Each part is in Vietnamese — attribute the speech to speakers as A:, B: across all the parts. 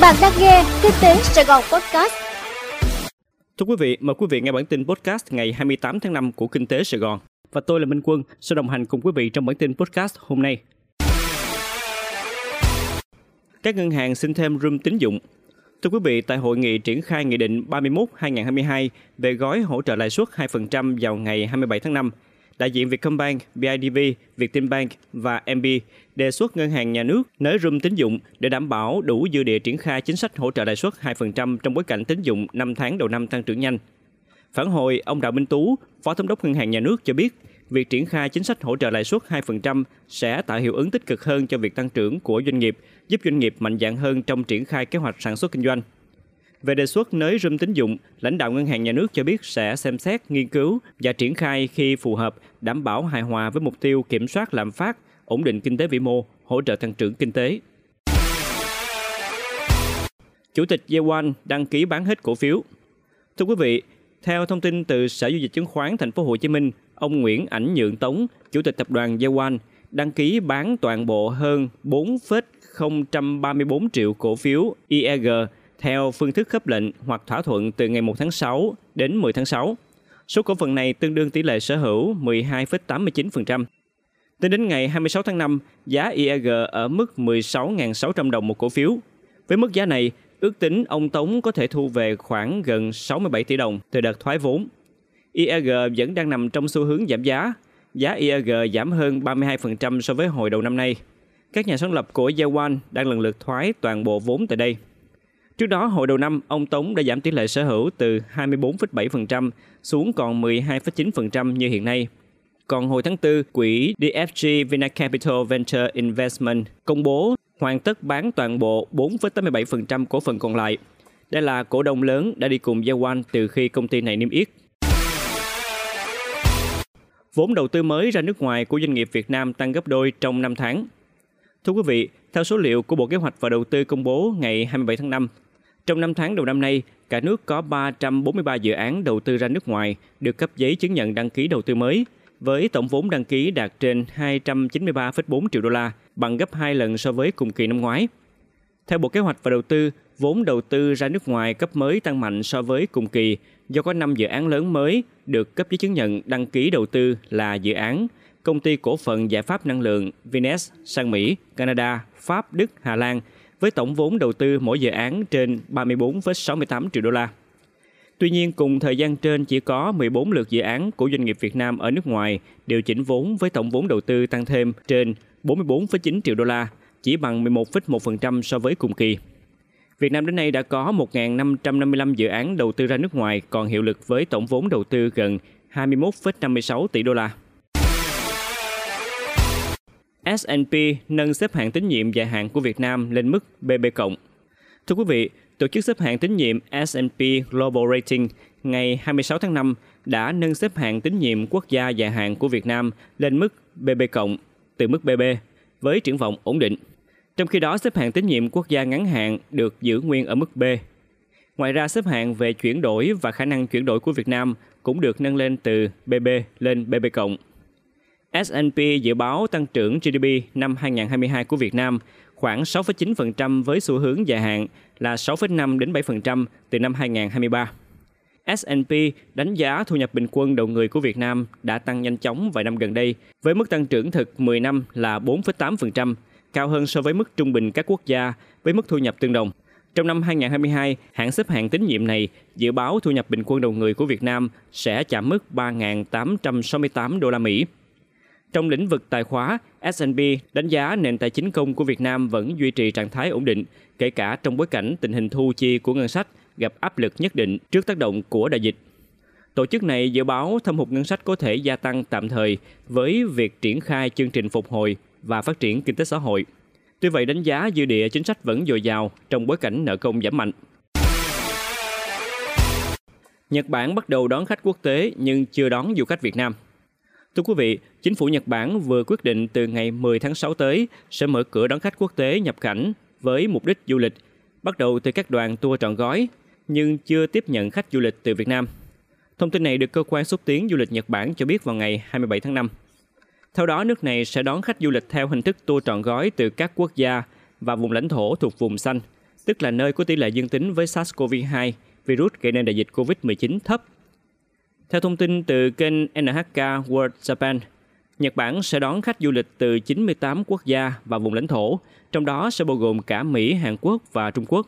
A: Bạn đang nghe Kinh tế Sài Gòn Podcast.
B: Thưa quý vị, mời quý vị nghe bản tin podcast ngày 28 tháng 5 của Kinh tế Sài Gòn. Và tôi là Minh Quân, sẽ đồng hành cùng quý vị trong bản tin podcast hôm nay. Các ngân hàng xin thêm room tín dụng. Thưa quý vị, tại hội nghị triển khai Nghị định 31-2022 về gói hỗ trợ lãi suất 2% vào ngày 27 tháng 5, đại diện Vietcombank, BIDV, Vietinbank và MB đề xuất ngân hàng nhà nước nới room tín dụng để đảm bảo đủ dư địa triển khai chính sách hỗ trợ lãi suất 2% trong bối cảnh tín dụng 5 tháng đầu năm tăng trưởng nhanh. Phản hồi, ông Đào Minh Tú, Phó Thống đốc Ngân hàng Nhà nước cho biết, việc triển khai chính sách hỗ trợ lãi suất 2% sẽ tạo hiệu ứng tích cực hơn cho việc tăng trưởng của doanh nghiệp, giúp doanh nghiệp mạnh dạn hơn trong triển khai kế hoạch sản xuất kinh doanh. Về đề xuất nới room tín dụng, lãnh đạo Ngân hàng Nhà nước cho biết sẽ xem xét, nghiên cứu và triển khai khi phù hợp, đảm bảo hài hòa với mục tiêu kiểm soát lạm phát, ổn định kinh tế vĩ mô, hỗ trợ tăng trưởng kinh tế. Chủ tịch Yewan đăng ký bán hết cổ phiếu. Thưa quý vị, theo thông tin từ Sở Giao dịch Chứng khoán Thành phố Hồ Chí Minh, ông Nguyễn Ảnh Nhượng Tống, Chủ tịch tập đoàn Yewan, đăng ký bán toàn bộ hơn 4,034 triệu cổ phiếu IEG theo phương thức khớp lệnh hoặc thỏa thuận từ ngày 1 tháng 6 đến 10 tháng 6. Số cổ phần này tương đương tỷ lệ sở hữu 12,89%. Tính đến ngày 26 tháng 5, giá IAG ở mức 16.600 đồng một cổ phiếu. Với mức giá này, ước tính ông Tống có thể thu về khoảng gần 67 tỷ đồng từ đợt thoái vốn. IAG vẫn đang nằm trong xu hướng giảm giá. Giá IAG giảm hơn 32% so với hồi đầu năm nay. Các nhà sáng lập của Yawan đang lần lượt thoái toàn bộ vốn tại đây. Trước đó, hồi đầu năm, ông Tống đã giảm tỷ lệ sở hữu từ 24,7% xuống còn 12,9% như hiện nay. Còn hồi tháng 4, quỹ DFG Vinacapital Venture Investment công bố hoàn tất bán toàn bộ 4,87% cổ phần còn lại. Đây là cổ đông lớn đã đi cùng Yawan từ khi công ty này niêm yết. Vốn đầu tư mới ra nước ngoài của doanh nghiệp Việt Nam tăng gấp đôi trong 5 tháng. Thưa quý vị, theo số liệu của Bộ Kế hoạch và Đầu tư công bố ngày 27 tháng 5, trong 5 tháng đầu năm nay, cả nước có 343 dự án đầu tư ra nước ngoài được cấp giấy chứng nhận đăng ký đầu tư mới, với tổng vốn đăng ký đạt trên 293,4 triệu đô la, bằng gấp 2 lần so với cùng kỳ năm ngoái. Theo Bộ Kế hoạch và Đầu tư, vốn đầu tư ra nước ngoài cấp mới tăng mạnh so với cùng kỳ do có 5 dự án lớn mới được cấp giấy chứng nhận đăng ký đầu tư là dự án Công ty cổ phần giải pháp năng lượng Vines sang Mỹ, Canada, Pháp, Đức, Hà Lan với tổng vốn đầu tư mỗi dự án trên 34,68 triệu đô la. Tuy nhiên, cùng thời gian trên chỉ có 14 lượt dự án của doanh nghiệp Việt Nam ở nước ngoài điều chỉnh vốn với tổng vốn đầu tư tăng thêm trên 44,9 triệu đô la, chỉ bằng 11,1% so với cùng kỳ. Việt Nam đến nay đã có 1.555 dự án đầu tư ra nước ngoài còn hiệu lực với tổng vốn đầu tư gần 21,56 tỷ đô la. S&P nâng xếp hạng tín nhiệm dài hạn của Việt Nam lên mức BB+. Thưa quý vị, tổ chức xếp hạng tín nhiệm S&P Global Rating ngày 26 tháng 5 đã nâng xếp hạng tín nhiệm quốc gia dài hạn của Việt Nam lên mức BB+ từ mức BB với triển vọng ổn định. Trong khi đó, xếp hạng tín nhiệm quốc gia ngắn hạn được giữ nguyên ở mức B. Ngoài ra, xếp hạng về chuyển đổi và khả năng chuyển đổi của Việt Nam cũng được nâng lên từ BB lên BB+. S&P dự báo tăng trưởng GDP năm 2022 của Việt Nam khoảng 6,9% với xu hướng dài hạn là 6,5 đến 7% từ năm 2023. S&P đánh giá thu nhập bình quân đầu người của Việt Nam đã tăng nhanh chóng vài năm gần đây, với mức tăng trưởng thực 10 năm là 4,8%, cao hơn so với mức trung bình các quốc gia với mức thu nhập tương đồng. Trong năm 2022, hãng xếp hạng tín nhiệm này dự báo thu nhập bình quân đầu người của Việt Nam sẽ chạm mức 3.868 đô la Mỹ, trong lĩnh vực tài khóa, S&P đánh giá nền tài chính công của Việt Nam vẫn duy trì trạng thái ổn định, kể cả trong bối cảnh tình hình thu chi của ngân sách gặp áp lực nhất định trước tác động của đại dịch. Tổ chức này dự báo thâm hụt ngân sách có thể gia tăng tạm thời với việc triển khai chương trình phục hồi và phát triển kinh tế xã hội. Tuy vậy, đánh giá dư địa chính sách vẫn dồi dào trong bối cảnh nợ công giảm mạnh. Nhật Bản bắt đầu đón khách quốc tế nhưng chưa đón du khách Việt Nam. Thưa quý vị, chính phủ Nhật Bản vừa quyết định từ ngày 10 tháng 6 tới sẽ mở cửa đón khách quốc tế nhập cảnh với mục đích du lịch, bắt đầu từ các đoàn tour trọn gói, nhưng chưa tiếp nhận khách du lịch từ Việt Nam. Thông tin này được cơ quan xúc tiến du lịch Nhật Bản cho biết vào ngày 27 tháng 5. Theo đó, nước này sẽ đón khách du lịch theo hình thức tour trọn gói từ các quốc gia và vùng lãnh thổ thuộc vùng xanh, tức là nơi có tỷ lệ dương tính với SARS-CoV-2, virus gây nên đại dịch COVID-19 thấp. Theo thông tin từ kênh NHK World Japan, Nhật Bản sẽ đón khách du lịch từ 98 quốc gia và vùng lãnh thổ, trong đó sẽ bao gồm cả Mỹ, Hàn Quốc và Trung Quốc.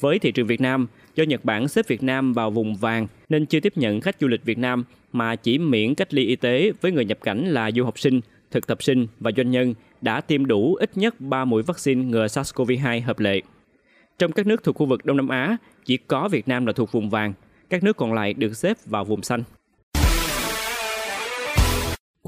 B: Với thị trường Việt Nam, do Nhật Bản xếp Việt Nam vào vùng vàng nên chưa tiếp nhận khách du lịch Việt Nam mà chỉ miễn cách ly y tế với người nhập cảnh là du học sinh, thực tập sinh và doanh nhân đã tiêm đủ ít nhất 3 mũi vaccine ngừa SARS-CoV-2 hợp lệ. Trong các nước thuộc khu vực Đông Nam Á, chỉ có Việt Nam là thuộc vùng vàng, các nước còn lại được xếp vào vùng xanh.